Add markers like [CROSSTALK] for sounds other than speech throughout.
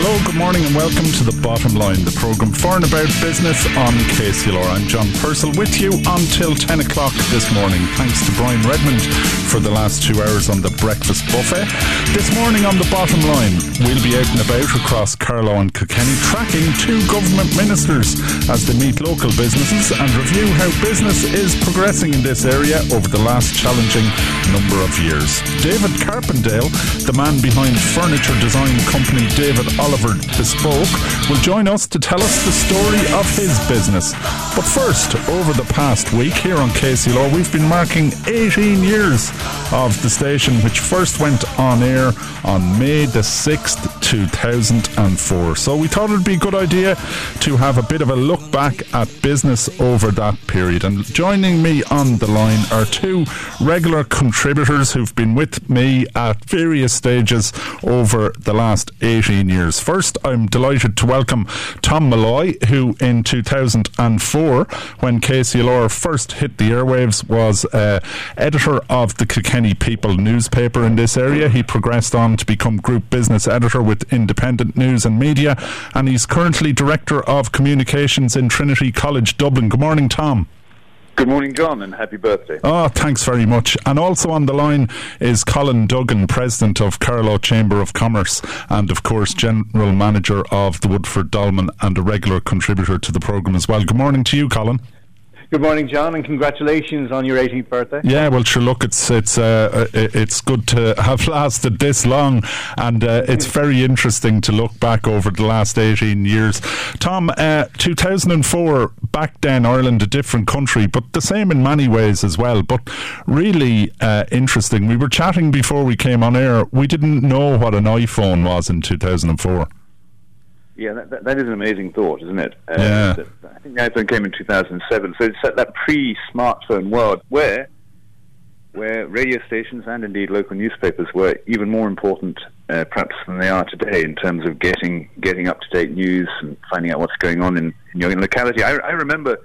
Hello, good morning, and welcome to the Bottom Line, the programme for and about business on KCLR. I'm John Purcell with you until 10 o'clock this morning. Thanks to Brian Redmond for the last two hours on the breakfast buffet. This morning on the Bottom Line, we'll be out and about across Carlow and Kilkenny tracking two government ministers as they meet local businesses and review how business is progressing in this area over the last challenging number of years. David Carpendale, the man behind furniture design company David Oliver Bespoke, will join us to tell us the story of his business. But first, over the past week here on KCLR, we've been marking 18 years of the station, which first went on air on May the 6th, 2004. So we thought it'd be a good idea to have a bit of a look back at business over that period. And joining me on the line are two regular contributors who've been with me at various stages over the last 18 years. First, I'm delighted to welcome Tom Molloy, who in 2004, when KCLR first hit the airwaves, was uh, editor of the Kilkenny People newspaper in this area. He progressed on to become group business editor with Independent News and Media, and he's currently director of communications in Trinity College Dublin. Good morning, Tom. Good morning, John, and happy birthday. Oh, thanks very much. And also on the line is Colin Duggan, President of Carlow Chamber of Commerce, and of course, General Manager of the Woodford Dolmen, and a regular contributor to the programme as well. Good morning to you, Colin. Good morning, John, and congratulations on your 18th birthday. Yeah, well, sure. Look, it's it's uh, it's good to [LAUGHS] have lasted this long, and uh, it's very interesting to look back over the last 18 years. Tom, uh, 2004, back then Ireland a different country, but the same in many ways as well. But really uh, interesting. We were chatting before we came on air. We didn't know what an iPhone was in 2004. Yeah, that, that, that is an amazing thought, isn't it? Uh, Yeah. I think the iPhone came in 2007, so it's that, that pre-smartphone world where where radio stations and indeed local newspapers were even more important, uh, perhaps, than they are today in terms of getting getting up to date news and finding out what's going on in, in your locality. I, I remember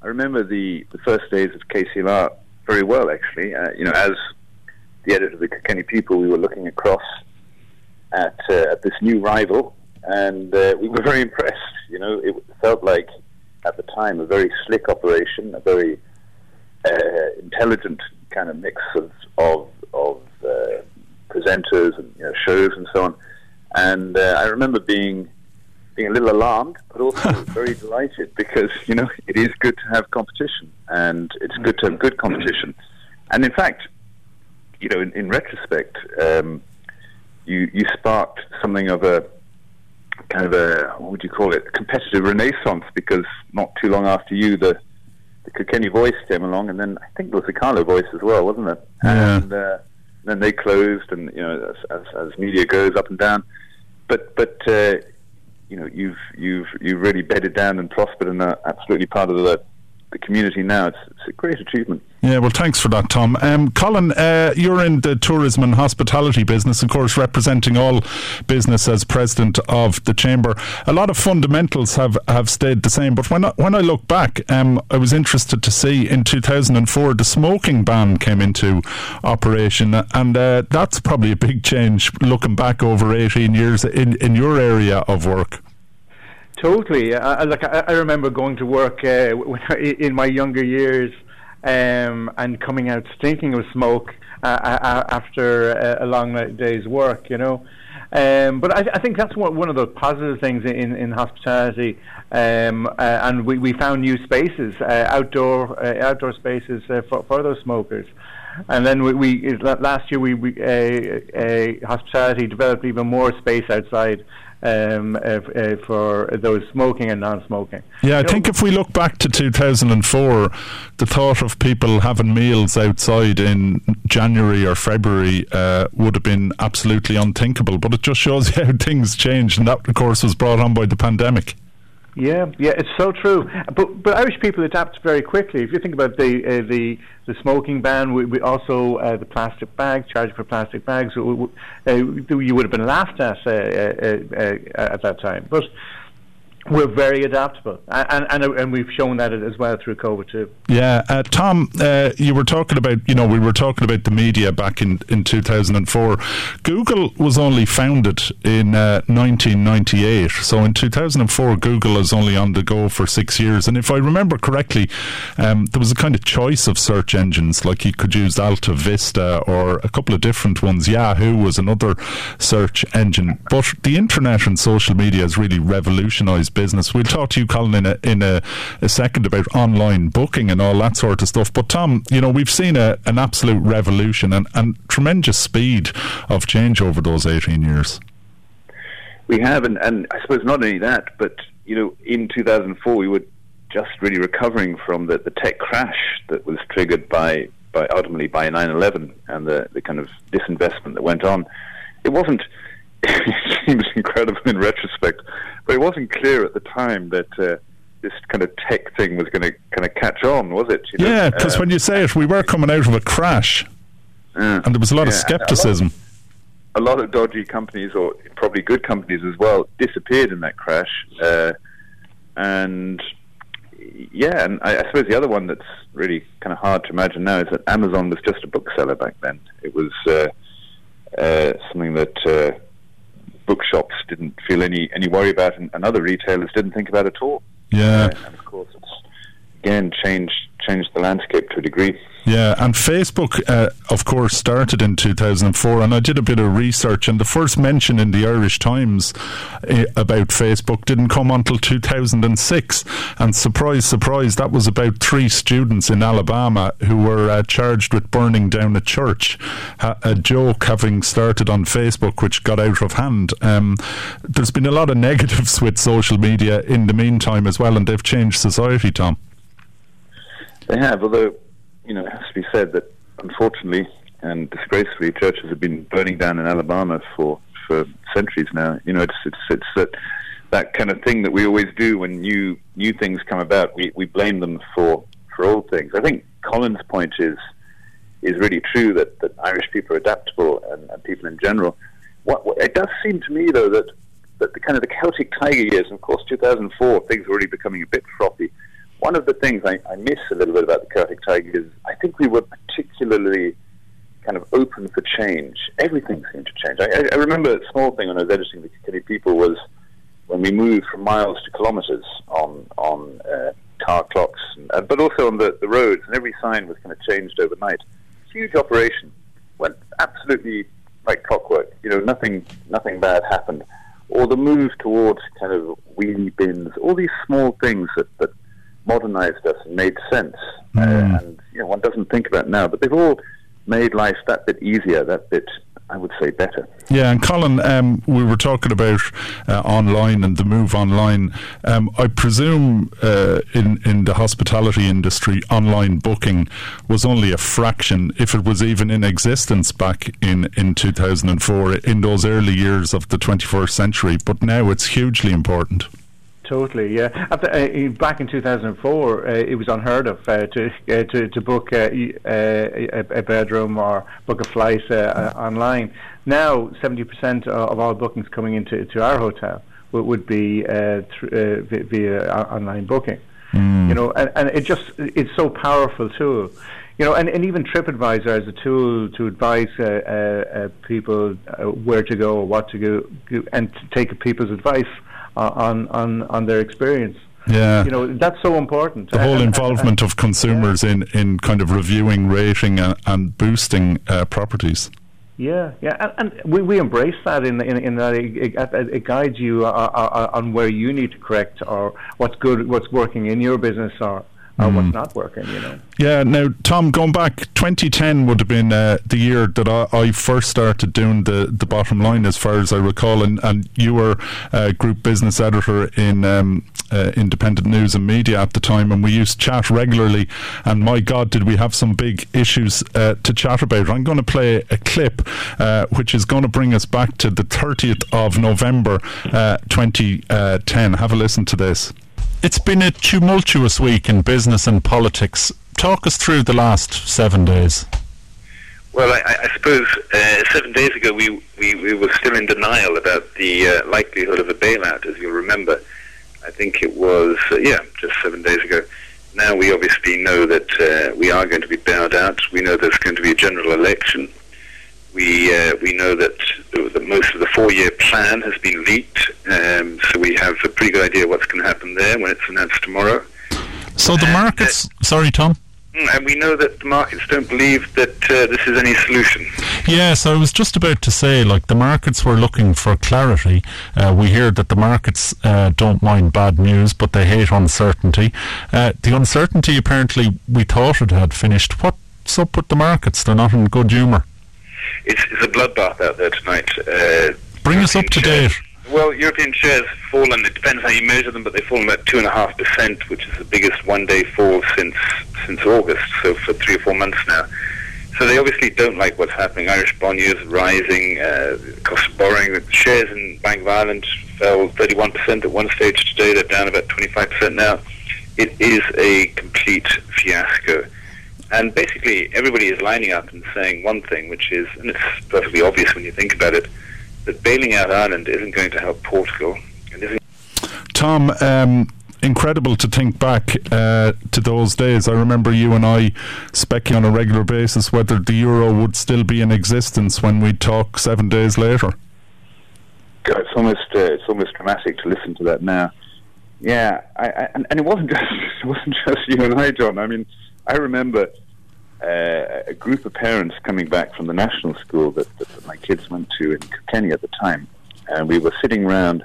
I remember the, the first days of KCLR very well, actually. Uh, you know, as the editor of the Kilkenny People, we were looking across at uh, at this new rival, and uh, we were [LAUGHS] very impressed. You know, it felt like at the time a very slick operation, a very uh, intelligent kind of mix of of, of uh, presenters and you know, shows and so on. And uh, I remember being being a little alarmed, but also [LAUGHS] very delighted because you know it is good to have competition, and it's good to have good competition. And in fact, you know, in, in retrospect, um, you you sparked something of a kind of a what would you call it, a competitive renaissance because not too long after you, the the Kilkenny Voice came along, and then I think there was the Carlow Voice as well, wasn't it? Yeah. And uh, then they closed, and you know, as, as, as media goes up and down, but but uh, you know, you've you've you've really bedded down and prospered and are absolutely part of the the community now. It's, it's a great achievement. Yeah, well, thanks for that, Tom. Um, Colin, uh, you're in the tourism and hospitality business, of course, representing all business as president of the chamber. A lot of fundamentals have, have stayed the same, but when I, when I look back, um, I was interested to see in 2004 the smoking ban came into operation, and uh, that's probably a big change looking back over 18 years in, in your area of work. Totally. Uh, I- like I, I remember going to work uh, in my younger years um, and coming out stinking of smoke uh, after uh, a long day's work. You know. Um, but I, I think that's one, one of the positive things in, in hospitality, um, uh, and we, we found new spaces, uh, outdoor uh, outdoor spaces uh, for, for those smokers. And then we, we last year we, we uh, hospitality developed even more space outside um, uh, uh, for those smoking and non-smoking. Yeah, I think if we look back to 2004, the thought of people having meals outside in January or February uh, would have been absolutely unthinkable. But it just shows [LAUGHS] you how things changed, and that, of course, was brought on by the pandemic. Yeah, yeah, it's so true. But but Irish people adapt very quickly. If you think about the uh, the the smoking ban, we, we also uh, the plastic bags, charging for plastic bags, uh, you would have been laughed at uh, uh, uh, at that time. But we're very adaptable, and, and and we've shown that as well through COVID too. Yeah, uh, Tom, uh, you were talking about you know we were talking about the media back in in two thousand and four. Google was only founded in uh, nineteen ninety eight, so in two thousand and four, Google is only on the go for six years. And if I remember correctly, um, there was a kind of choice of search engines, like you could use Alta Vista or a couple of different ones. Yahoo was another search engine, but the internet and social media has really revolutionised business. We'll talk to you, Colin, in a in a, a, second about online booking and all that sort of stuff. But Tom, you know, we've seen a, an absolute revolution and, and tremendous speed of change over those eighteen years. We have, and, and I suppose not only that, but you know, in 2004 we were just really recovering from the, the tech crash that was triggered by by ultimately by 9/11 and the the kind of disinvestment that went on. It wasn't it [LAUGHS] seems incredible in retrospect, but it wasn't clear at the time that uh, this kind of tech thing was going to kind of catch on, was it? You know? Yeah, because uh, when you say it, we were coming out of a crash, uh, and there was a lot yeah, of skepticism. A lot, of, a lot, of, dodgy companies, or probably good companies as well, disappeared in that crash, uh, and yeah, and I, I, suppose the other one that's really kind of hard to imagine now is that Amazon was just a bookseller back then. It was uh, uh, something that bookshops didn't feel any any worry about, and, and other retailers didn't think about at all. Yeah, uh, and of course, it's again changed changed the landscape to a degree. Yeah, and Facebook, uh, of course, started in 2004, and I did a bit of research, and the first mention in the Irish Times uh, about Facebook didn't come until 2006. And surprise, surprise, that was about three students in Alabama who were uh, charged with burning down a church. a joke having started on Facebook, which got out of hand. Um, there's been a lot of negatives with social media in the meantime as well, and they've changed society, Tom. They have, although you know, it has to be said that unfortunately and disgracefully, churches have been burning down in Alabama for for centuries now. You know, it's it's it's that that kind of thing that we always do when new new things come about. We we blame them for for old things. I think Colin's point is is really true that, that Irish people are adaptable and, and people in general. What, what, it does seem to me though that that the kind of the Celtic Tiger years, of course, 2004, things were already becoming a bit frothy one of the things I, I miss a little bit about the Celtic Tigers is I think we were particularly kind of open for change. Everything seemed to change. I, I remember a small thing when I was editing the Kilkenny People was when we moved from miles to kilometres on on uh, car clocks, and, uh, but also on the, the roads, and every sign was kind of changed overnight. Huge operation, went absolutely like clockwork. You know, nothing nothing bad happened. Or the move towards kind of wheelie bins, all these small things that, that modernized us and made sense. Mm. Uh, and you know, one doesn't think about now, but they've all made life that bit easier, that bit I would say better. Yeah, and Colin, um, we were talking about uh, online and the move online. Um, I presume uh, in in the hospitality industry, online booking was only a fraction, if it was even in existence back in in 2004, in those early years of the 21st century. But now it's hugely important. Totally, yeah. After, uh, back in 2004, uh, it was unheard of uh, to, uh, to to book uh, a, a, bedroom or book a flight uh, online. Now, 70% of all bookings coming into to our hotel would, would be th- via online booking. Mm. You know, and, and it just it's so powerful tool. You know, and, and even TripAdvisor as a tool to advise people where to go, what to go, and to take people's advice on on on their experience. Yeah, you know that's so important. The whole involvement of consumers yeah. in in kind of reviewing, rating, and, and boosting uh, properties. Yeah, yeah, and, and, we, we embrace that in in, in that it, it, it guides you uh, uh, on where you need to correct or what's good, what's working in your business, or or mm. what's not working, you know. Yeah, now, Tom, going back, 2010 would have been uh, the year that I, I, first started doing the, the bottom line, as far as I recall, and, and you were uh, group business editor in um, uh, Independent News and Media at the time, and we used to chat regularly. And my God, did we have some big issues uh, to chat about? I'm going to play a clip uh, which is going to bring us back to the 30th of November uh, 2010. Have a listen to this. It's been a tumultuous week in business and politics. Talk us through the last seven days. Well, I, I suppose uh, seven days ago we, we, we were still in denial about the uh, likelihood of a bailout, as you'll remember. I think it was, uh, yeah, just seven days ago. Now we obviously know that uh, we are going to be bailed out. We know there's going to be a general election. We uh, we know that, that most of the four-year plan has been leaked, um, so we have a pretty good idea what's going to happen there when it's announced tomorrow. So the markets. sorry, Tom. Mm, and we know that the markets don't believe that uh, this is any solution. Yes, I was just about to say, like the markets were looking for clarity. Uh, we hear that the markets uh, don't mind bad news, but they hate uncertainty. Uh, the uncertainty, apparently, we thought it had finished. What's up with the markets? They're not in good humour. It's, it's a bloodbath out there tonight. Uh, Bring us up to date. Well, European shares have fallen. It depends how you measure them, but they've fallen about two and a half percent, which is the biggest one-day fall since since August. So for three or four months now. So they obviously don't like what's happening. Irish bond yields rising, uh, cost of borrowing. The shares in Bank of Ireland fell 31% at one stage today. They're down about 25% now. It is a complete fiasco. And basically, everybody is lining up and saying one thing, which is, and it's perfectly obvious when you think about it, that bailing out Ireland isn't going to help Portugal. Tom, um, incredible to think back uh, to those days. I remember you and I specking on a regular basis whether the euro would still be in existence when we talk seven days later. God, it's almost uh, it's almost dramatic to listen to that now. Yeah, I, I, and, and it wasn't [LAUGHS] just it wasn't just you and I, John. I mean, I remember uh, a group of parents coming back from the national school that, that, my kids went to in Kilkenny at the time, and we were sitting around,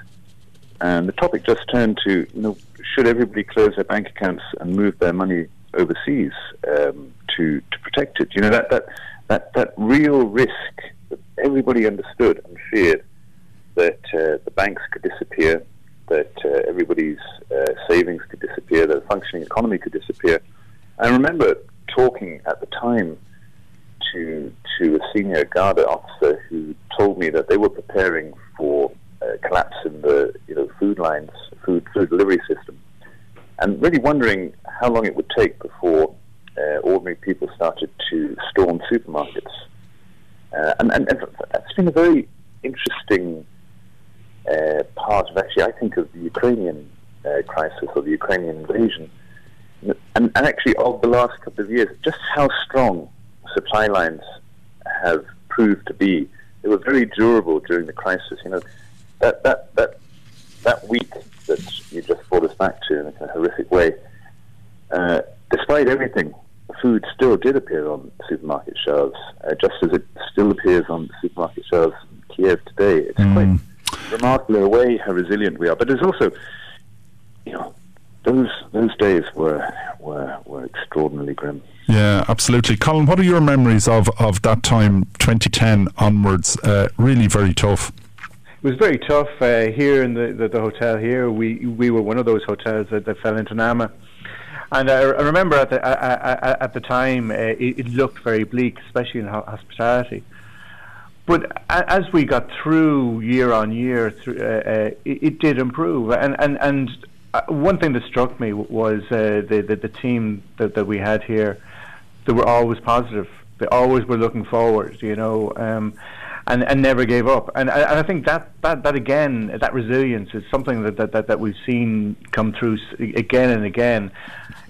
and the topic just turned to, you know, should everybody close their bank accounts and move their money overseas um, to to protect it? You know that that that that real risk that everybody understood and feared that uh, the banks could disappear, that uh, everybody's uh, savings could disappear, that a functioning economy could disappear. I remember talking at the time to to a senior Garda officer who told me that they were preparing for a collapse in the you know food lines, food food delivery system, and really wondering how long it would take before uh, ordinary people started to storm supermarkets. Uh, and, and, and it's been a very interesting uh, part of actually, I think, of the Ukrainian uh, crisis or the Ukrainian invasion and, and actually of the last couple of years, just how strong supply lines have proved to be. They were very durable during the crisis. You know, that that that that week that you just brought us back to in a kind of horrific way. Uh, despite everything, food still did appear on supermarket shelves, uh, just as it still appears on supermarket shelves in Kiev today. It's mm. quite remarkable in a way how resilient we are. But there's also, you know, those those days were were were extraordinarily grim. Yeah, absolutely. Colin, what are your memories of, of that time, 2010 onwards? Uh, really very tough. It was very tough uh, here in the, the, the, hotel here. We we were one of those hotels that, that fell into NAMA. And I, I remember at the at the time uh, it, it, looked very bleak, especially in hospitality. But as we got through year on year, through, uh, uh, it, it, did improve. And and and uh, one thing that struck me was uh, the, the, the team that, that we had here. They were always positive. They always were looking forward. You know. Um, and, and never gave up. And, and I think that, that, that again, that resilience is something that, that, that, that we've seen come through again and again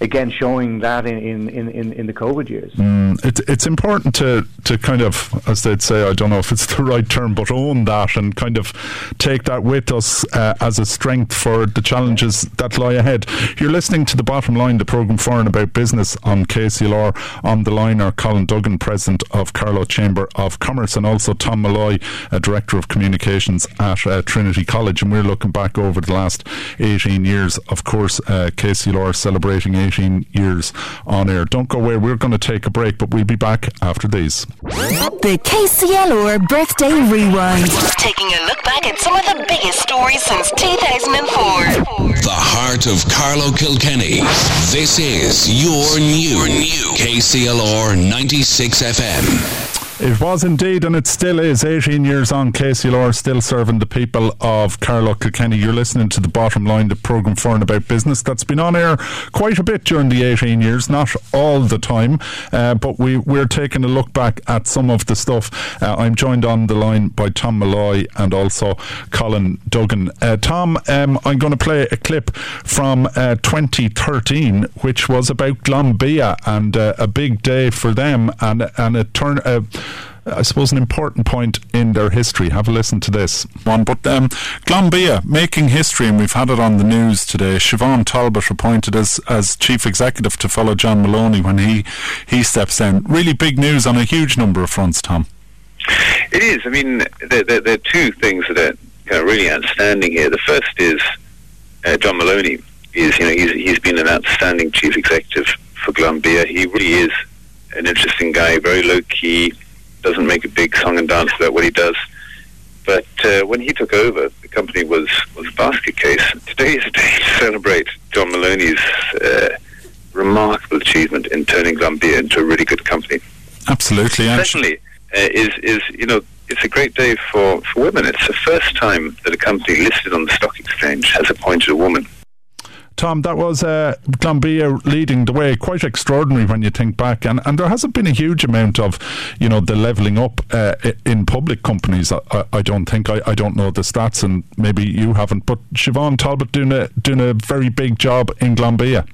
again showing that in, in, in, in the COVID years. Mm, it's it's important to, to kind of, as they'd say, I don't know if it's [LAUGHS] the right term, but own that and kind of take that with us uh, as a strength for the challenges that lie ahead. You're listening to the bottom line, the programme for and about business on KCLR. On the line are Colin Duggan, President of Carlow Chamber of Commerce, and also Tom Molloy, uh, Director of Communications at uh, Trinity College. And we're looking back over the last 18 years. Of course, uh, KCLR celebrating 18 years on air. Don't go away. We're going to take a break, but we'll be back after these. The KCLR Birthday Rewind. Taking a look back at some of the biggest stories since 2004. The heart of Carlow Kilkenny. This is your new, your new KCLR 96 FM. It was indeed, and it still is. 18 years on, Casey KCLR still serving the people of Carlow Kilkenny. You're listening to the bottom line, the programme for and about business that's been on air quite a bit during the 18 years, not all the time, uh, but we, we're taking a look back at some of the stuff. Uh, I'm joined on the line by Tom Molloy and also Colin Duggan. Uh, Tom, um, I'm going to play a clip from uh, 2013, which was about Glanbia and uh, a big day for them and, and a turn. I suppose, an important point in their history. Have a listen to this one. But um, making history, and we've had it on the news today. Siobhan Talbot appointed as as chief executive to follow John Moloney when he he steps down. Really big news on a huge number of fronts, Tom. It is. I mean, there, there, there are two things that are kind of really outstanding here. The first is uh, John Moloney is you know he's he's been an outstanding chief executive for Glanbia. He really is an interesting guy, very low key doesn't make a big song and dance about what he does. But uh, when he took over, the company was, was a basket case. Today is a day to celebrate John Moloney's uh, remarkable achievement in turning Glanbia into a really good company. Absolutely. Secondly, uh, is, is, you know, it's a great day for, for women. It's the first time that a company listed on the stock exchange has appointed a woman. Tom, that was uh, Glanbia leading the way. Quite extraordinary when you think back, and and there hasn't been a huge amount of, you know, the levelling up uh, in public companies. I, I don't think I, I don't know the stats, and maybe you haven't. But Siobhan Talbot doing a doing a very big job in Glanbia.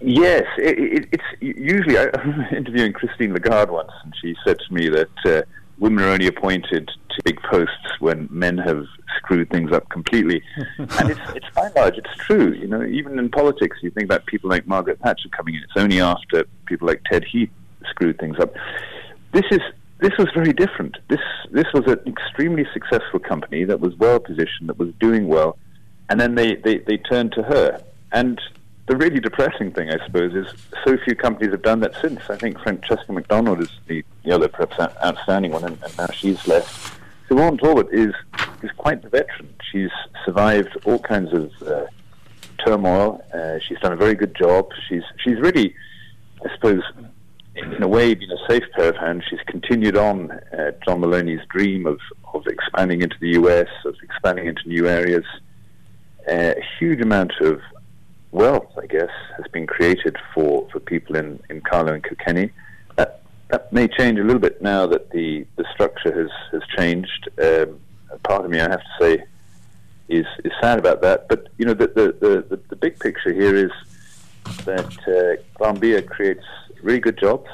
Yes, it, it, it's usually I [LAUGHS] was interviewing Christine Lagarde once, and she said to me that uh, women are only appointed to big posts when men have screwed things up completely. [LAUGHS] and it's, it's by and large, it's true. You know, even in politics, you think about people like Margaret Thatcher coming in. It's only after people like Ted Heath screwed things up. This is this was very different. This this was an extremely successful company that was well positioned, that was doing well, and then they, they, they turned to her. And the really depressing thing, I suppose, is so few companies have done that since. I think Francesca McDonagh is the, the other perhaps outstanding one, and, and now she's left. Siobhan Talbot is is quite the veteran. She's survived all kinds of uh, turmoil. Uh, she's done a very good job. She's she's really, I suppose, in a way, been a safe pair of hands. She's continued on uh, John Moloney's dream of of expanding into the US, of expanding into new areas. Uh, a huge amount of wealth, I guess, has been created for, for people in, in Carlow and Kilkenny. That, that may change a little bit now that the, the structure has, has changed. Um, part of me, I have to say, is, is sad about that. But, you know, the, the, the, the big picture here is that uh, Glanbia creates really good jobs,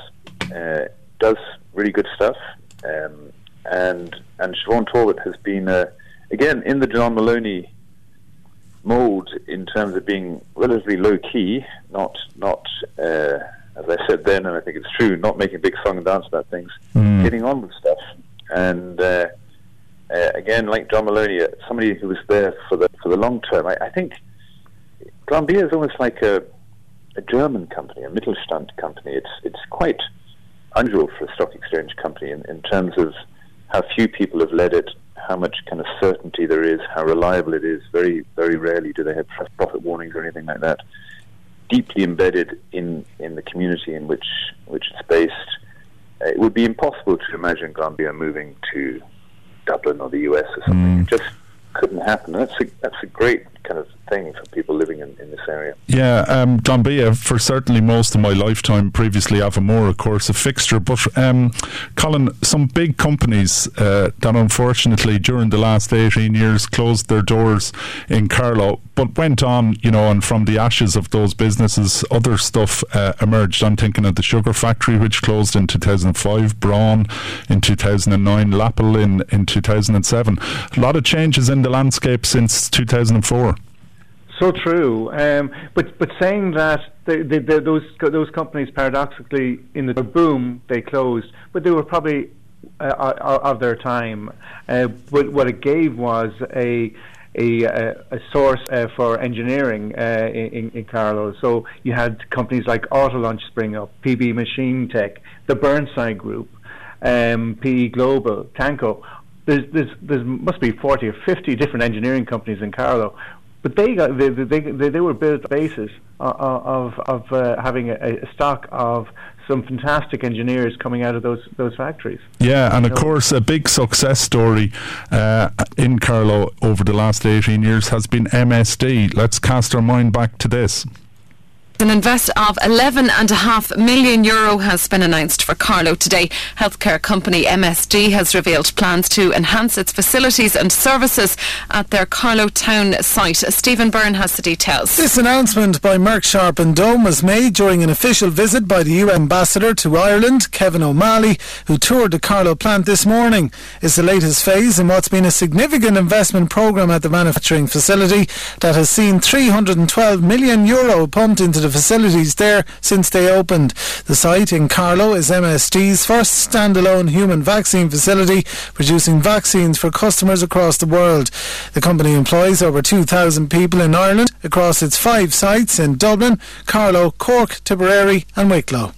uh, does really good stuff, um, and and Siobhan Talbot has been, uh, again, in the John Moloney mode in terms of being relatively low key, not not uh, as I said then, and I think it's true, not making big song and dance about things, mm. getting on with stuff, and uh, uh, again, like John Moloney, uh, somebody who was there for the for the long term. I, I think Glanbia is almost like a a German company, a Mittelstand company. It's it's quite unusual for a stock exchange company in, in terms of how few people have led it, how much kind of certainty there is, how reliable it is. Very, very rarely do they have profit warnings or anything like that. Deeply embedded in, in the community in which which it's based. Uh, it would be impossible to imagine Glanbia moving to Dublin or the US or something. Mm. It just couldn't happen. That's a that's a great kind of thing for people living in, in this area. Yeah, um, Glanbia for certainly most of my lifetime. Previously, Avonmore, of course, a fixture. But um, Colin, some big companies uh, that unfortunately during the last eighteen years closed their doors in Carlow, but went on, you know, and from the ashes of those businesses, other stuff uh, emerged. I'm thinking of the sugar factory, which closed in 2005, Braun in 2009, Lapple in in 2007. A lot of changes in the landscape since 2004. So true, um, but but saying that they, they, they, those those companies paradoxically in the boom they closed, but they were probably uh, of their time. Uh, but what it gave was a a, a, source uh, for engineering uh, in, in Carlow. So you had companies like Autolunch spring up, PB Machine Tech, the Burnside Group, um, PE Global, Tanco. There's, there's, there must be 40 or 50 different engineering companies in Carlow but they got they they, they, they were built basis of of uh, having a, a, stock of some fantastic engineers coming out of those those factories. Yeah, and of course, a big success story uh, in Carlow over the last 18 years has been MSD. Let's cast our mind back to this. An invest of 11.5 million euro has been announced for Carlow today. Healthcare company MSD has revealed plans to enhance its facilities and services at their Carlow town site. Stephen Byrne has the details. This announcement by Merck Sharp and Dohme was made during an official visit by the UN ambassador to Ireland, Kevin O'Malley, who toured the Carlow plant this morning. It's the latest phase in what's been a significant investment programme at the manufacturing facility that has seen 312 million euro pumped into the facilities there since they opened. The site in Carlow is MSD's first standalone human vaccine facility, producing vaccines for customers across the world. The company employs over 2,000 people in Ireland across its five sites in Dublin, Carlow, Cork, Tipperary, and Wicklow.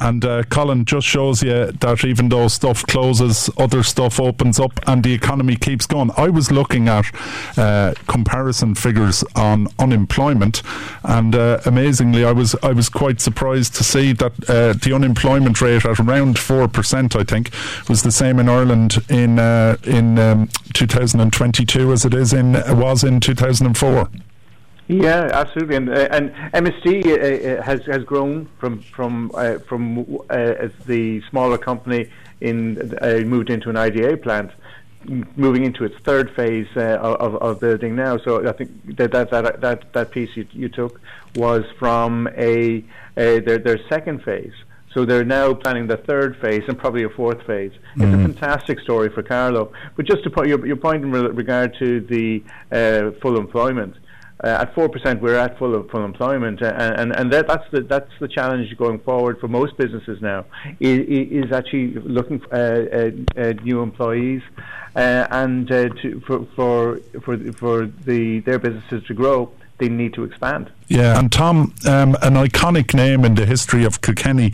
And uh, Colin just shows you that even though stuff closes, other stuff opens up and the economy keeps going. I was looking at uh, comparison figures on unemployment, and uh, amazingly, I was I was quite surprised to see that uh, the unemployment rate at around four percent, I think, was the same in Ireland in uh, in um, 2022 as it is in was in 2004. Yeah, absolutely, and uh, and MSD uh, uh, has has grown from from uh, from uh, the smaller company in uh, moved into an IDA plant, moving into its third phase of, of building now. So I think that that that that, that piece you, you took was from a, a their their second phase. So they're now planning the third phase and probably a fourth phase. Mm. It's a fantastic story for Carlow. But just to put your, your point in regard to the uh, full employment, uh, at four percent, we're at full full employment, uh, and and that, that's the that's the challenge going forward for most businesses now. Is, is actually looking for uh, uh, uh new employees, uh, and to, for for for for the their businesses to grow, they need to expand. Yeah, and Tom, um, an iconic name in the history of Kilkenny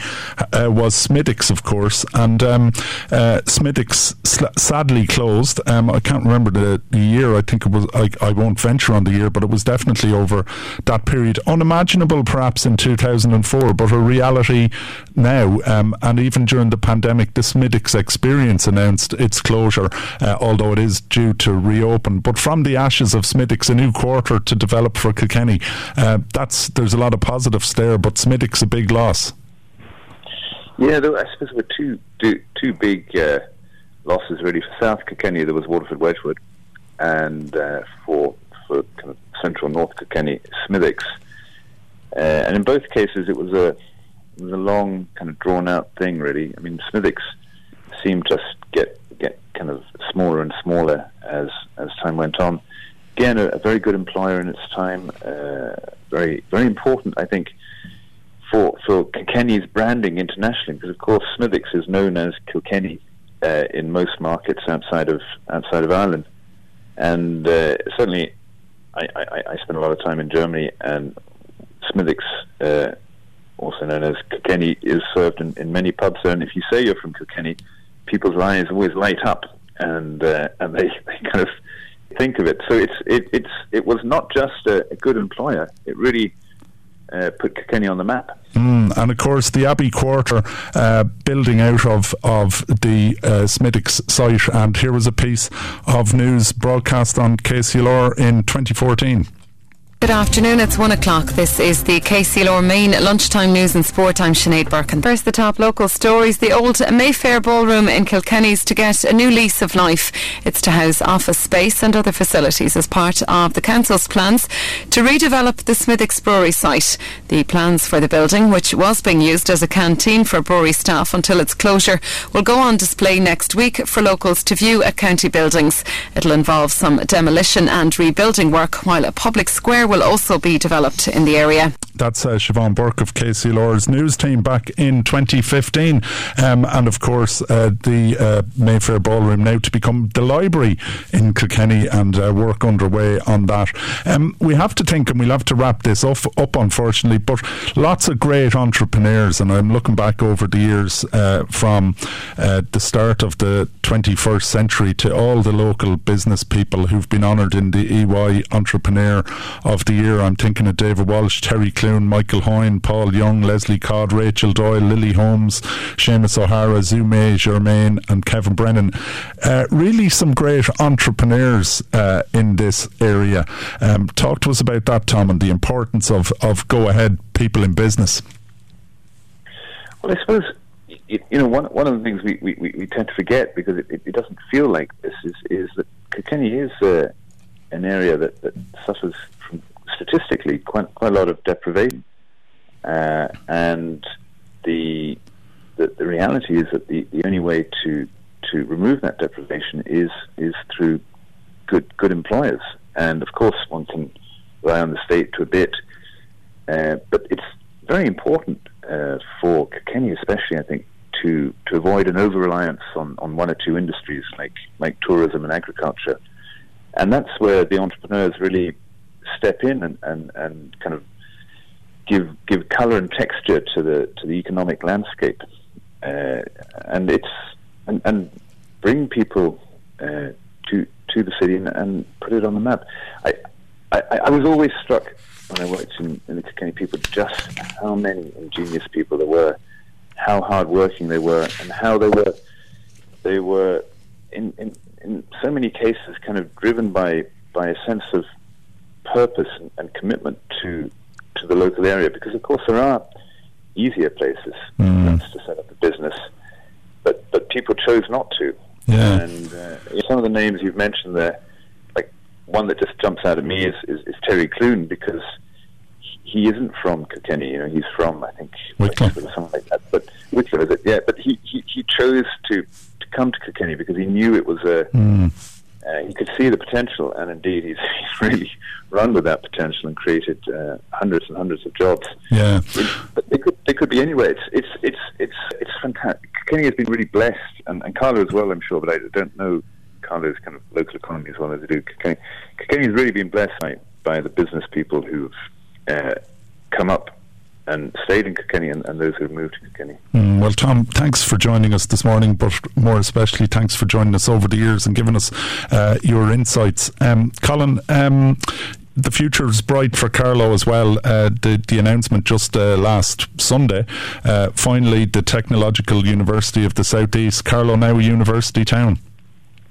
uh, was Smithwick's, of course, and um, uh, Smithwick's sl- sadly closed. Um, I can't remember the, the, year. I think it was. I, I won't venture on the year, but it was definitely over that period. Unimaginable, perhaps in 2004, but a reality now. Um, and even during the pandemic, the Smithwick's experience announced its closure, uh, although it is due to reopen. But from the ashes of Smithwick's, a new quarter to develop for Kilkenny. Uh, that's there's a lot of positives there, but Smithwick's a big loss. Yeah, there, I suppose there were two two, two big uh, losses really for South Kilkenny. There was Waterford Wedgwood, and uh, for for kind of central North Kilkenny, Smithwick's. Uh, and in both cases, it was a it was a long, kind of drawn out thing. Really, I mean, Smithwick's seemed to get get kind of smaller and smaller as as time went on again, a, a, very good employer in its time. Uh, very, very important, I think, for for Kilkenny's branding internationally, because of course Smithwick's is known as Kilkenny uh, in most markets outside of outside of Ireland, and uh, certainly, I, I, I, spent a lot of time in Germany, and Smithwick's. Uh, also known as Kilkenny, is served in, in many pubs. there. And if you say you're from Kilkenny, people's eyes always light up, and uh, and they, [LAUGHS] they kind of think of it. So it's it, it's it was not just a, a good employer. It really uh, put Kilkenny on the map. Mm, and of course, the Abbey Quarter uh, building out of of the uh, site. And here was a piece of news broadcast on KCLR in 2014. Good afternoon, it's one o'clock. This is the KCLR main lunchtime news and sport. I'm Sinead Birkin. First, the top local stories. The old Mayfair Ballroom in Kilkenny's to get a new lease of life. It's to house office space and other facilities as part of the council's plans to redevelop the Smithwick's Brewery site. The plans for the building, which was being used as a canteen for brewery staff until its closure, will go on display next week for locals to view at county buildings. It'll involve some demolition and rebuilding work, while a public square will also be developed in the area. That's uh, Siobhan Burke of K.C. KCLR's news team back in 2015. Um, and of course, uh, the uh, Mayfair Ballroom now to become the library in Kilkenny and uh, work underway on that. Um, we have to think, and we'll have to wrap this up, up, unfortunately, but lots of great entrepreneurs. And I'm looking back over the years uh, from uh, the start of the 21st century to all the local business people who've been honoured in the EY Entrepreneur of the Year. I'm thinking of David Walsh, Terry Clune, Michael Hoyne, Paul Young, Leslie Codd, Rachel Doyle, Lily Holmes, Seamus O'Hara, Zume, Germain, and Kevin Brennan. Uh, really, some great entrepreneurs uh, in this area. Um, talk to us about that, Tom, and the importance of, of go ahead people in business. Well, I suppose you know one one of the things we, we, we tend to forget because it, it, doesn't feel like this is is that Kilkenny is uh, an area that, that suffers from statistically quite quite a lot of deprivation, uh, and the, the the reality is that the, the only way to to remove that deprivation is is through good good employers, and of course one can rely on the state to a bit, uh, but it's very important uh, for Kenya, especially I think, to to avoid an over reliance on, on one or two industries like like tourism and agriculture, and that's where the entrepreneurs really step in and, and, and kind of give give color and texture to the to the economic landscape, uh, and it's and, and bring people uh, to to the city and, and, put it on the map. I, I, I was always struck when I worked in, in the Kilkenny people just how many ingenious people there were how hardworking they were and how they were they were in, in, in so many cases kind of driven by by a sense of purpose and, and commitment to to the local area because of course there are easier places mm. to set up a business but but people chose not to yeah. and uh, some of the names you've mentioned there like one that just jumps out at me is, is, is Terry Clune because he isn't from Kilkenny. You know, he's from I think Wicklow or something like that. But Wicklow is it? Yeah. But he, he, he chose to, to come to Kilkenny because he knew it was a. Mm. Uh, he could see the potential, and indeed, he's, [LAUGHS] he's really run with that potential and created uh, hundreds and hundreds of jobs. Yeah, it, but they could they could be anywhere. It's it's it's it's it's fantastic. Kenny has been really blessed, and, and Carlow as well, I'm sure. But I don't know Carlow's kind of local economy as well as I do Kenny. Has really been blessed by, by the business people who've uh, come up and stayed in Kilkenny and, and those who moved to Kilkenny. Mm, well, Tom, thanks for joining us this morning, but more especially, thanks for joining us over the years and giving us uh, your insights. Um, Colin, um, the future is bright for Carlow as well. Uh, the, the announcement just uh, last Sunday, uh, finally, the Technological University of the Southeast, Carlow now a university town.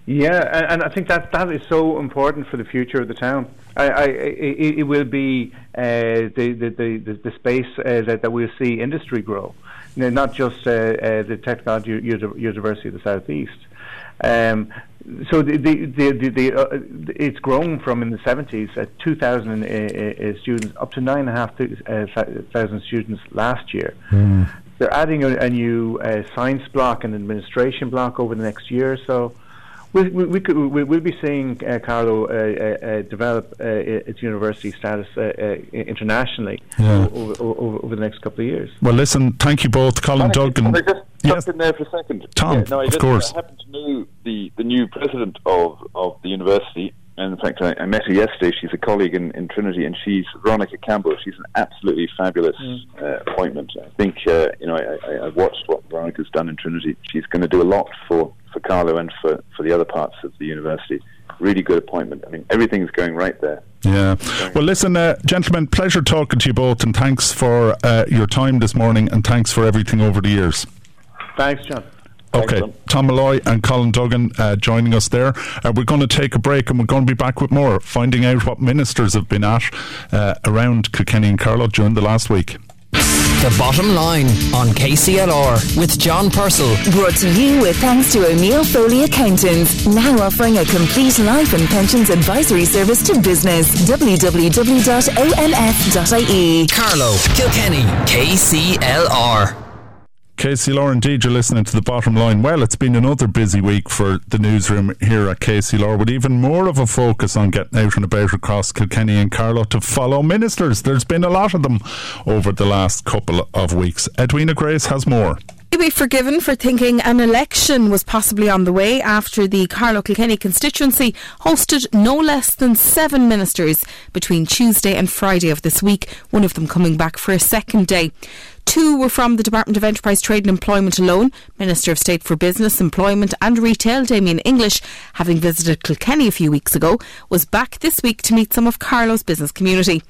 Yeah, and, and I think that that is so important for the future of the town. I, I, it, it will be uh, the, the, the, the space uh, that, that we'll see industry grow, not just uh, uh, the Technology University of the Southeast. Um, so the, the, the, the uh, it's grown from in the 70s at 2,000 uh, students up to 9,500 students last year. Mm. They're adding a, a new science block and administration block over the next year or so. We, we, we could, we, will be seeing uh, Carlow uh, uh, uh develop uh, its university status uh, internationally yeah. over, over, over, the next couple of years. Well, listen, thank you both, Colin Duggan. Can I just yes. in there for a second? Tom, yeah, no, I of just, course. I happen to know the, the new president of, of the university, and in fact, I, I, met her yesterday. She's a colleague in, in Trinity, and she's Veronica Campbell. She's an absolutely fabulous mm. uh, appointment. I think uh, you know I, I, watched what Veronica's done in Trinity. She's going to do a lot for for Carlow and for for the other parts of the university. Really good appointment. I mean, everything's going right there. Yeah. Well, listen, uh, gentlemen, pleasure talking to you both, and thanks for uh, your time this morning, and thanks for everything over the years. Thanks, John. Okay, Tom Molloy and Colin Duggan uh, joining us there. Uh, we're going to take a break and we're going to be back with more, finding out what ministers have been at uh, around Kilkenny and Carlow during the last week. The bottom line on KCLR with John Purcell. Brought to you with thanks to O'Neill Foley Accountants, now offering a complete life and pensions advisory service to business. www.onf.ie. Carlow, Kilkenny, KCLR. KCLR, indeed, you're listening to the bottom line. Well, it's been another busy week for the newsroom here at KCLR, with even more of a focus on getting out and about across Kilkenny and Carlow to follow ministers. There's been a lot of them over the last couple of weeks. Edwina Grace has more be forgiven for thinking an election was possibly on the way after the Carlow Kilkenny constituency hosted no less than seven ministers between Tuesday and Friday of this week, one of them coming back for a second day. Two were from the Department of Enterprise, Trade and Employment alone. Minister of State for Business, Employment and Retail, Damien English, having visited Kilkenny a few weeks ago, was back this week to meet some of Carlow's business community.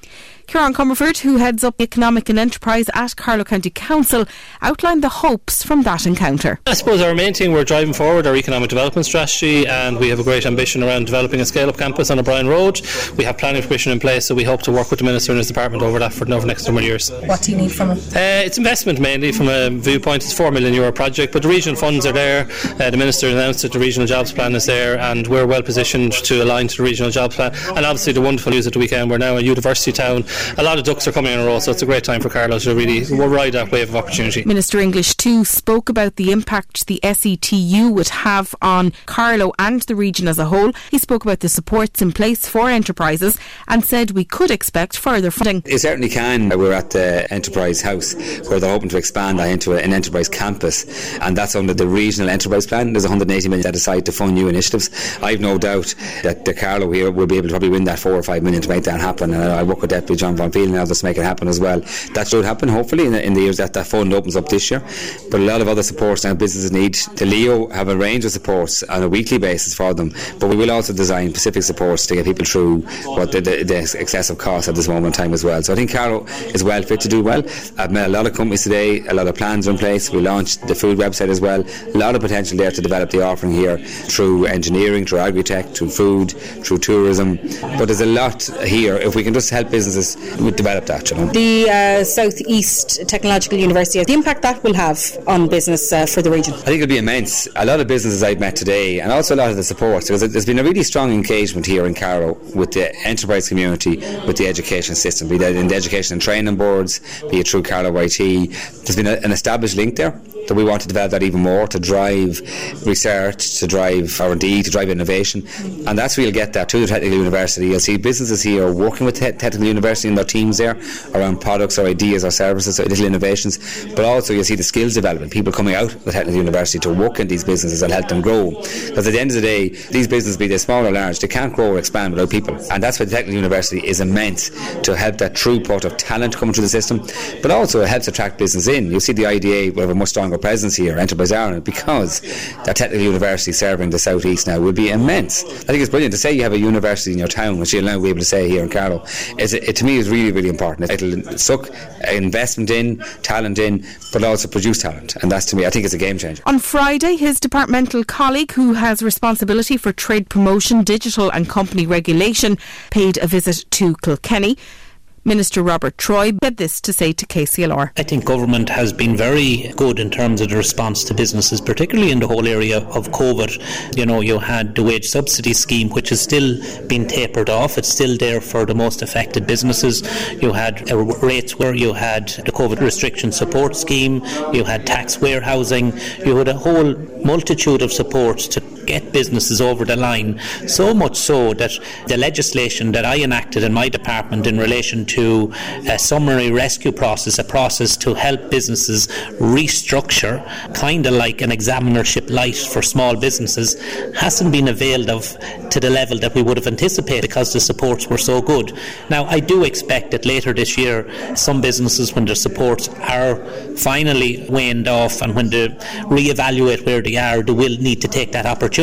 Kieran Comerford, who heads up the economic and enterprise at Carlow County Council, outlined the hopes from that encounter. I suppose our main thing, we're driving forward our economic development strategy and we have a great ambition around developing a scale up campus on O'Brien Road. We have planning permission in place, so we hope to work with the Minister and his department over that for over the next number of years. What do you need from it? Uh, it's investment mainly from a viewpoint. It's a 4 million euro project, but the regional funds are there. Uh, the Minister announced that the regional jobs plan is there and we're well positioned to align to the regional jobs plan. And obviously, the wonderful news at the weekend, we're now a university town. A lot of ducks are coming in a row, so it's a great time for Carlow to really ride that wave of opportunity. Minister English too spoke about the impact the SETU would have on Carlow and the region as a whole. He spoke about the supports in place for enterprises and said we could expect further funding. It certainly can. We're at the Enterprise House where they're hoping to expand that into an enterprise campus, and that's under the regional enterprise plan. There's 180 million set aside to fund new initiatives. I've no doubt that the Carlow here will be able to probably win that four or five million to make that happen. And I work with Deputy John Paul Phelan now to make it happen as well. That should happen hopefully in the, in the years that that fund opens up this year. But a lot of other supports now businesses need. The LEO have a range of supports on a weekly basis for them, but we will also design specific supports to get people through what the, the, the excessive costs at this moment in time as well. So I think Carlow is well fit to do well. I've met a lot of companies today, a lot of plans are in place. We launched the food website as well. A lot of potential there to develop the offering here through engineering, through agri-tech, through food, through tourism. But there's a lot here. If we can just help businesses develop that, you know. The uh, Southeast Technological University, the impact that will have on business uh, for the region? I think it'll be immense. A lot of businesses I've met today, and also a lot of the support, because there's been a really strong engagement here in Carlow with the enterprise community, with the education system, be that in the education and training boards, be it through Carlow There's been a, an established link there that we want to develop that even more to drive research, to drive R&D, to drive innovation, and that's where you'll get that to the technical university. You'll see businesses here working with te- technical university and their teams there around products or ideas or services or little innovations, but also you'll see the skills development, people coming out of the technical university to work in these businesses and help them grow. Because at the end of the day, these businesses, be they small or large, they can't grow or expand without people, and that's where the technical university is immense to help that true throughput of talent coming through the system, but also it helps attract business in. You'll see the IDA will have a much stronger presence here, Enterprise Ireland, because that technical university serving the southeast now will be immense. I think it's brilliant to say you have a university in your town, which you'll now be able to say here in Carlow. Is it, to me is really really important. It'll suck investment in, talent in, but also produce talent, and that's to me I think it's a game changer. On Friday, his departmental colleague, who has responsibility for trade promotion, digital and company regulation, paid a visit to Kilkenny. Minister Robert Troy had this to say to KCLR. I think government has been very good in terms of the response to businesses, particularly in the whole area of COVID. You know, you had the wage subsidy scheme, which has still been tapered off. It's still there for the most affected businesses. You had uh, rates where you had the COVID restriction support scheme, you had tax warehousing, you had a whole multitude of supports to get businesses over the line. So much so that the legislation that I enacted in my department in relation to a summary rescue process, a process to help businesses restructure, kind of like an examinership light for small businesses, hasn't been availed of to the level that we would have anticipated because the supports were so good. Now, I do expect that later this year, some businesses, when their supports are finally waned off and when they re-evaluate where they are, they will need to take that opportunity.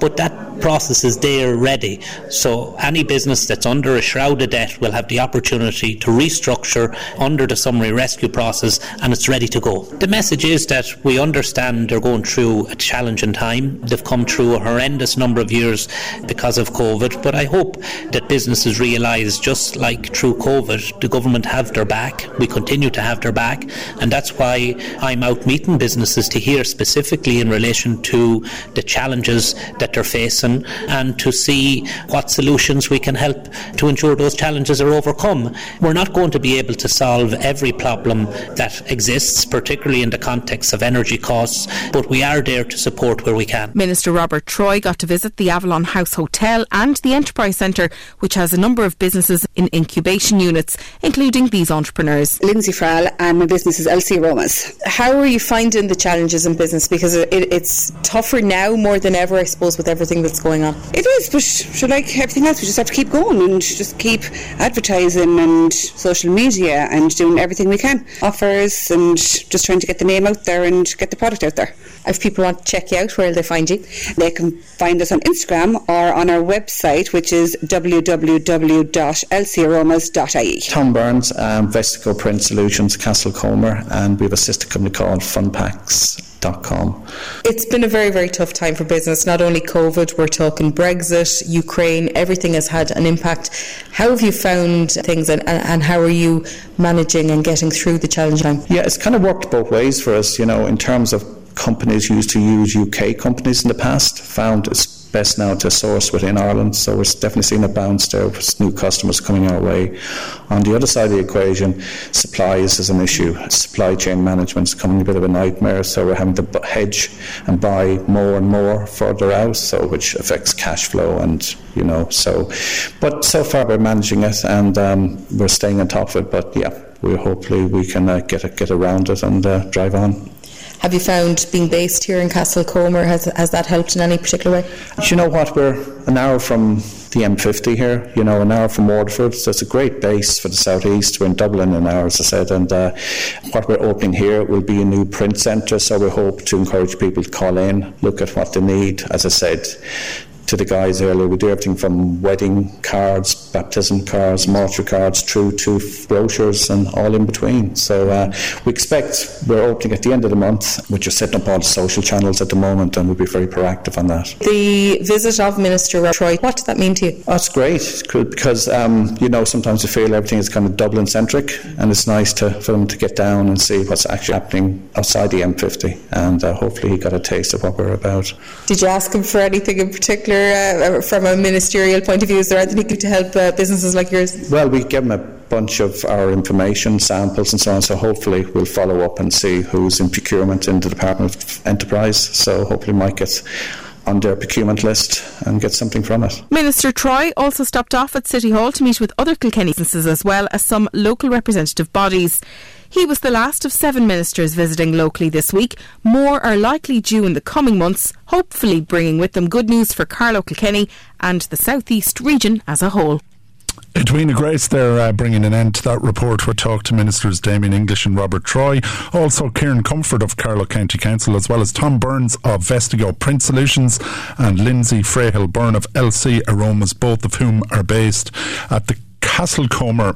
But that process is there ready. So any business that's under a shroud of debt will have the opportunity to restructure under the summary rescue process and it's ready to go. The message is that we understand they're going through a challenging time. They've come through a horrendous number of years because of COVID, but I hope that businesses realise just like through COVID, the government have their back. We continue to have their back and that's why I'm out meeting businesses to hear specifically in relation to the challenges that they're facing and to see what solutions we can help to ensure those challenges are overcome. We're not going to be able to solve every problem that exists, particularly in the context of energy costs, but we are there to support where we can. Minister Robert Troy got to visit the Avalon House Hotel and the Enterprise Centre, which has a number of businesses in incubation units, including these entrepreneurs. Lindsay Frall, and my business is LC Aromas. How are you finding the challenges in business? Because it, it's tougher now more than ever, I suppose, with everything that's going on. It is, but sure, like everything else, we just have to keep going and just keep advertising and social media and doing everything we can. Offers and just trying to get the name out there and get the product out there. If people want to check you out, where will they find you? They can find us on Instagram or on our website, which is www.lcaromas.ie. Tom Burns, um, Vestico Print Solutions, Castlecomer, and we have a sister company called It's been a very, very tough time for business. Not only COVID, we're talking Brexit, Ukraine, everything has had an impact. How have you found things and, and, and how are you managing and getting through the challenge time? Yeah, it's kind of worked both ways for us, you know, in terms of companies used to use UK companies in the past, found it's best now to source within Ireland. So we're definitely seeing a bounce there with new customers coming our way. On the other side of the equation, supplies is an issue. Supply chain management is becoming a bit of a nightmare. So we're having to hedge and buy more and more further out, so which affects cash flow and you know. So, but so far we're managing it and um, we're staying on top of it. But yeah, we hopefully we can uh, get get around it and uh, drive on. Have you found being based here in Castlecomer has has that helped in any particular way? Do you know what? We're an hour from the M50 here, you know, an hour from Waterford, so it's a great base for the southeast. We're in Dublin an hour, as I said, and uh, what we're opening here will be a new print centre. So we hope to encourage people to call in, look at what they need. As I said, to the guys earlier, we do everything from wedding cards, baptism cards, mortuary cards, through to brochures and all in between. So uh, we expect we're opening at the end of the month. We're just setting up all the social channels at the moment, and we'll be very proactive on that. The visit of Minister Troy, what did that mean to you? That's great because um, you know sometimes you feel everything is kind of Dublin centric, and it's nice to for them to get down and see what's actually happening outside the M50, and uh, hopefully he got a taste of what we're about. Did you ask him for anything in particular? Uh, from a ministerial point of view, is there anything he could to help uh, businesses like yours? Well, we give them a bunch of our information, samples, and so on. So hopefully we'll follow up and see who's in procurement in the Department of Enterprise. So hopefully Mike gets on their procurement list and get something from it. Minister Troy also stopped off at City Hall to meet with other Kilkenny businesses as well as some local representative bodies. He was the last of seven ministers visiting locally this week. More are likely due in the coming months, hopefully bringing with them good news for Carlow Kilkenny and the southeast region as a whole. Edwina Grace there uh, bringing an end to that report. We talked to Ministers Damien English and Robert Troy, also Kieran Comerford of Carlow County Council, as well as Tom Burns of Vestigo Print Solutions and Lindsay Frahill Byrne of LC Aromas, both of whom are based at the Castlecomer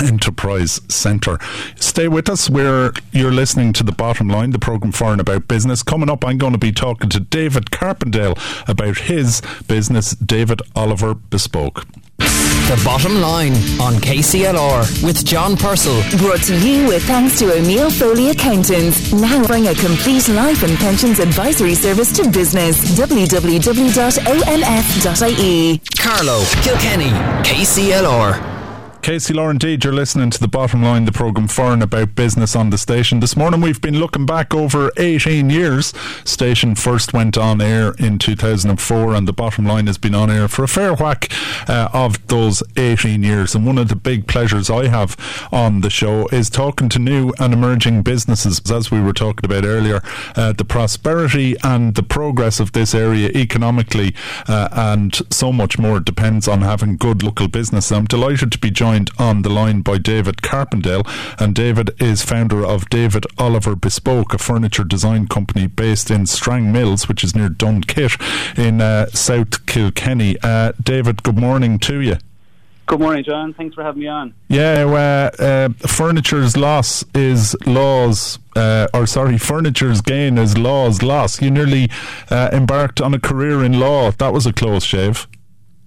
Enterprise Centre. Stay with us where you're listening to The Bottom Line, the programme for and about business. Coming up, I'm going to be talking to David Carpendale about his business, David Oliver Bespoke. The Bottom Line on KCLR with John Purcell. Brought to you with thanks to O'Neill Foley Accountants. Now bring a complete life and pensions advisory service to business. www.onf.ie. Carlow, Kilkenny, KCLR. KCLR, indeed, you're listening to the bottom line, the programme for and about business on the station. This morning we've been looking back over 18 years. Station first went on air in 2004, and the bottom line has been on air for a fair whack uh, of those 18 years. And one of the big pleasures I have on the show is talking to new and emerging businesses. As we were talking about earlier, uh, the prosperity and the progress of this area economically uh, and so much more depends on having good local business. I'm delighted to be joined on the line by David Carpendale, and David is founder of David Oliver Bespoke, a furniture design company based in Strang Mills, which is near Dunkitt in uh, South Kilkenny. Uh, David, good morning to you. Good morning, John. Thanks for having me on. Yeah, uh, uh, furniture's loss is laws, uh, or sorry, furniture's gain is law's loss. You nearly uh, embarked on a career in law. That was a close shave.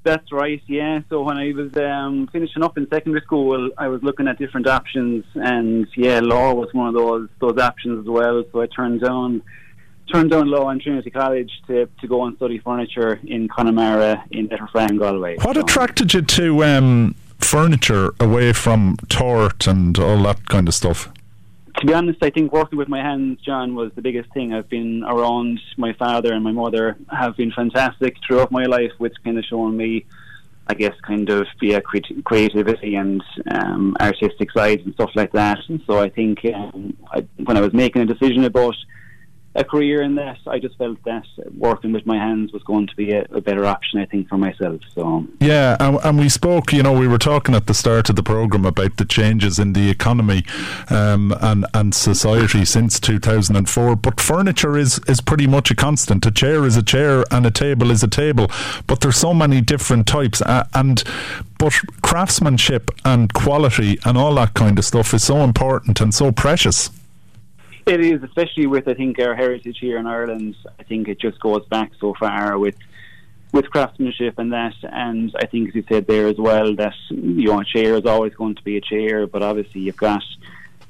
That's right, yeah. So when I was um, finishing up in secondary school, I was looking at different options, and yeah, law was one of those those options as well. So I turned down turned down law in Trinity College to, to go and study furniture in Connemara in Letterfrack, Galway. What attracted you to um, furniture away from tort and all that kind of stuff? To be honest, I think working with my hands, John, was the biggest thing. I've been around my father and my mother have been fantastic throughout my life, which kind of shown me, I guess, kind of yeah, creativity and um, artistic sides and stuff like that. And so I think um, I, when I was making a decision about a career in that. I just felt that working with my hands was going to be a, a better option, I think, for myself. So yeah, and, and, we spoke. You know, we were talking at the start of the program about the changes in the economy um, and and society since 2004. But furniture is is pretty much a constant. A chair is a chair, and a table is a table. But there's so many different types, uh, and but craftsmanship and quality and all that kind of stuff is so important and so precious. It is, especially with I think our heritage here in Ireland. I think it just goes back so far with with craftsmanship and that. And I think, as you said there as well, that you know, a chair is always going to be a chair, but obviously you've got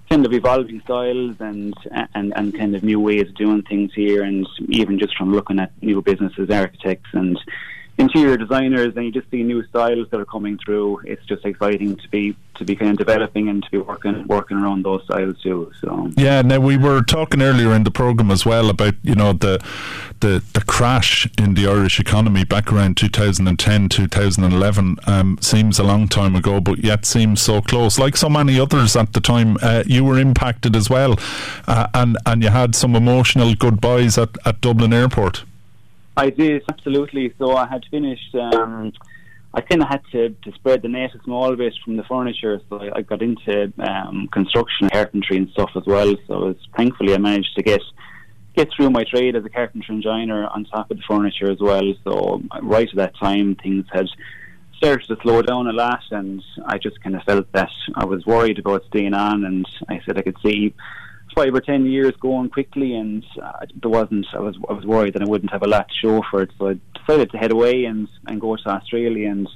kind of evolving styles and and and kind of new ways of doing things here, and even just from looking at new businesses, architects and interior designers and you just see new styles that are coming through. It's just exciting to be to be kind of developing and to be working working around those styles too. So yeah. Now we were talking earlier in the program as well about you know the the the crash in the Irish economy back around 2010 2011 um, seems a long time ago, but yet seems so close. Like so many others at the time, uh, you were impacted as well, uh, and and you had some emotional goodbyes at at Dublin Airport. I did absolutely. So I had finished. Um, I kind of had to, to spread the net a small bit from the furniture, so I, I got into um, construction, carpentry, and stuff as well. So was, thankfully I managed to get get through my trade as a carpenter and joiner on top of the furniture as well. So right at that time, things had started to slow down a lot, and I just kind of felt that I was worried about staying on, and I said I could see five or ten years going quickly, and uh, there wasn't. I was I was worried that I wouldn't have a lot to show for it, so I decided to head away and and go to Australia. And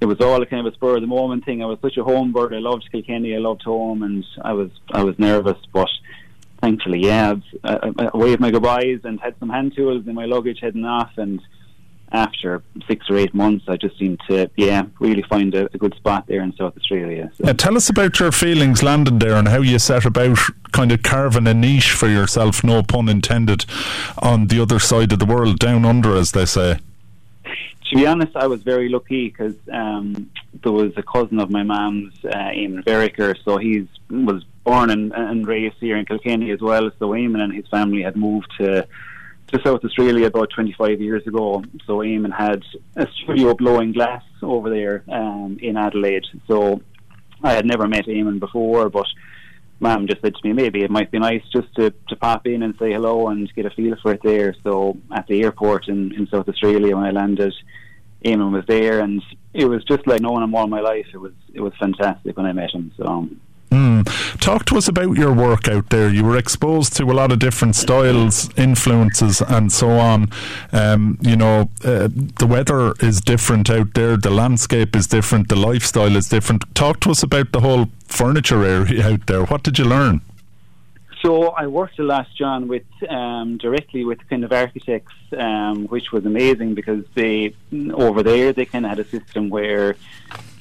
it was all a kind of a spur of the moment thing. I was such a home bird. I loved Kilkenny. I loved home, and I was I was nervous, but thankfully, yeah, I, I waved my goodbyes and had some hand tools in my luggage heading off, and after six or eight months, I just seemed to, yeah, really find a, a good spot there in South Australia. So. Yeah, tell us about your feelings landing there and how you set about kind of carving a niche for yourself, no pun intended, on the other side of the world, down under, as they say. To be honest, I was very lucky because um, there was a cousin of my mum's, uh, Eamon Vericker, so he was born and, and raised here in Kilkenny as well. So Eamon and his family had moved to to South Australia about 25 years ago. So Eamon had a studio blowing glass over there um, in Adelaide. So I had never met Eamon before, but Mum just said to me, maybe it might be nice just to, to pop in and say hello and get a feel for it there. So at the airport in, in South Australia when I landed, Eamon was there, and it was just like knowing him all my life. It was it was fantastic when I met him. So Mm. Talk to us about your work out there. You were exposed to a lot of different styles, influences, and so on. Um, you know, uh, the weather is different out there, the landscape is different, the lifestyle is different. Talk to us about the whole furniture area out there. What did you learn? So I worked a lot, John, with um, directly with kind of architects, um, which was amazing because they over there they kind of had a system where,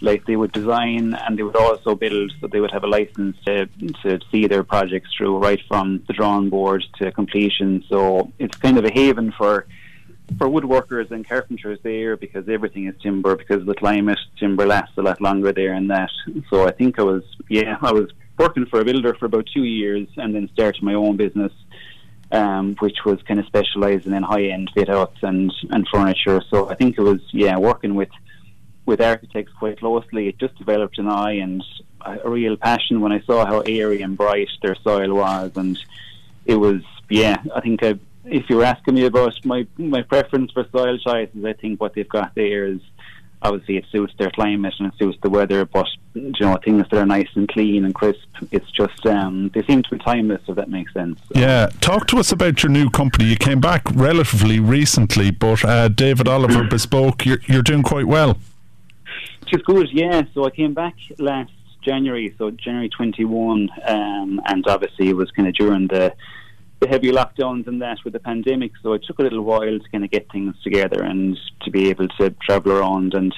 like, they would design and they would also build, so they would have a license to to see their projects through right from the drawing board to completion. So it's kind of a haven for for woodworkers and carpenters there because everything is timber because the climate. Timber lasts a lot longer there and that. So I think I was yeah I was working for a builder for about two years and then started my own business, um, which was kind of specialising in high end fit outs and, and furniture. So I think it was, yeah, working with with architects quite closely. It just developed an eye and a real passion when I saw how airy and bright their soil was. And it was, yeah, I think I, if you were asking me about my, my preference for soil choices, I think what they've got there is obviously it suits their climate and it suits the weather, but you know things that are nice and clean and crisp. It's just um, they seem to be timeless, if that makes sense. Yeah, talk to us about your new company. You came back relatively recently, but uh, David Oliver [CLEARS THROAT] Bespoke, you're, you're doing quite well. Is good, yeah. So I came back last January, so January 21, um, and obviously it was kind of during the the heavy lockdowns and that with the pandemic. So it took a little while to kind of get things together and to be able to travel around and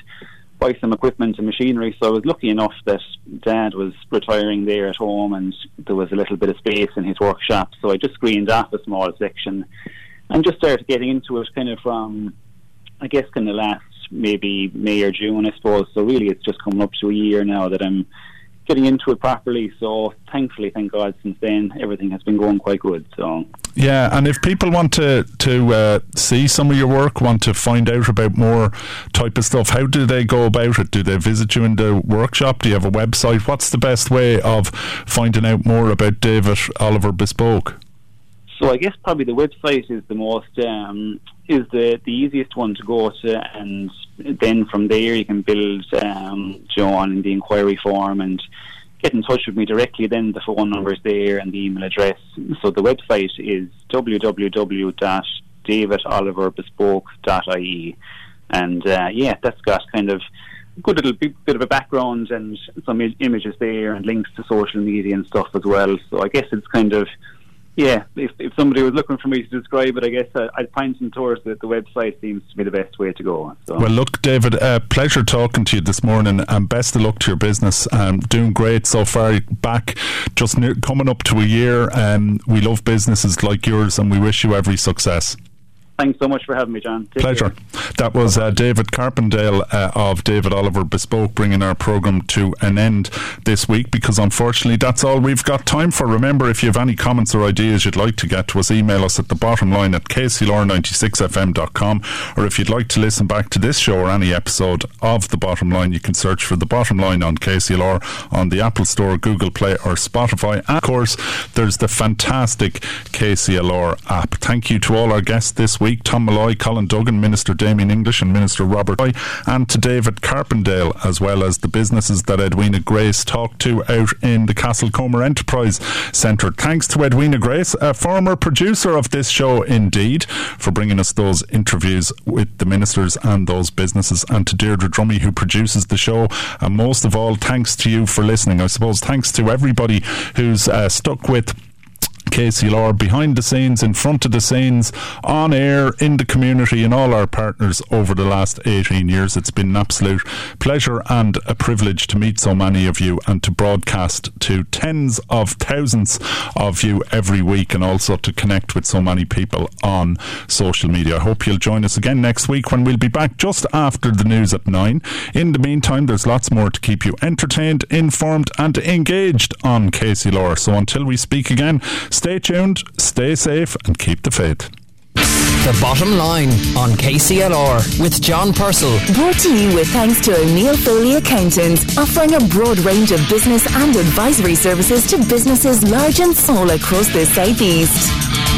buy some equipment and machinery. So I was lucky enough that Dad was retiring there at home and there was a little bit of space in his workshop. So I just screened off a small section and just started getting into it kind of from, I guess, kind of last maybe May or June, I suppose. So really it's just coming up to a year now that I'm getting into it properly. So thankfully, thank God, since then everything has been going quite good. So Yeah, and if people want to to uh, see some of your work, want to find out about more type of stuff, how do they go about it? Do they visit you in the workshop? Do you have a website? What's the best way of finding out more about David Oliver Bespoke? So I guess probably the website is the most um, is the the easiest one to go to, and then from there you can build um, John in the inquiry form and get in touch with me directly. Then the phone number is there and the email address. So the website is www.davidoliverbespoke.ie, and uh, yeah, that's got kind of good little bit, bit of a background and some I- images there and links to social media and stuff as well. So I guess it's kind of yeah, if, if somebody was looking for me to describe it, I guess I, I'd point them towards the, the website seems to be the best way to go. So. Well, look, David, uh, pleasure talking to you this morning, and best of luck to your business. Um, doing great so far. Back just near, coming up to a year. Um, we love businesses like yours, and we wish you every success. Thanks so much for having me, John. Take Pleasure. care. That was uh, David Carpendale uh, of David Oliver Bespoke bringing our programme to an end this week because unfortunately that's all we've got time for. Remember, if you have any comments or ideas you'd like to get to us, email us at the bottom line at kclr96fm.com or if you'd like to listen back to this show or any episode of The Bottom Line, you can search for The Bottom Line on KCLR on the Apple Store, Google Play or Spotify. And of course, there's the fantastic KCLR app. Thank you to all our guests this week Tom Molloy, Colin Duggan, Minister Damien English, and Minister Robert Troy, and to David Carpendale, as well as the businesses that Edwina Grace talked to out in the Castlecomer Enterprise Centre. Thanks to Edwina Grace, a former producer of this show, indeed, for bringing us those interviews with the ministers and those businesses, and to Deirdre Dromey, who produces the show. And most of all, thanks to you for listening. I suppose thanks to everybody who's uh, stuck with KCLR behind the scenes, in front of the scenes, on air, in the community, and all our partners over the last 18 years. It's been an absolute pleasure and a privilege to meet so many of you and to broadcast to tens of thousands of you every week and also to connect with so many people on social media. I hope you'll join us again next week when we'll be back just after the news at 9. In the meantime, there's lots more to keep you entertained, informed, and engaged on KCLR. So until we speak again, stay tuned, stay safe, and keep the faith. The Bottom Line on KCLR with John Purcell. Brought to you with thanks to O'Neill Foley Accountants, offering a broad range of business and advisory services to businesses large and small across the southeast.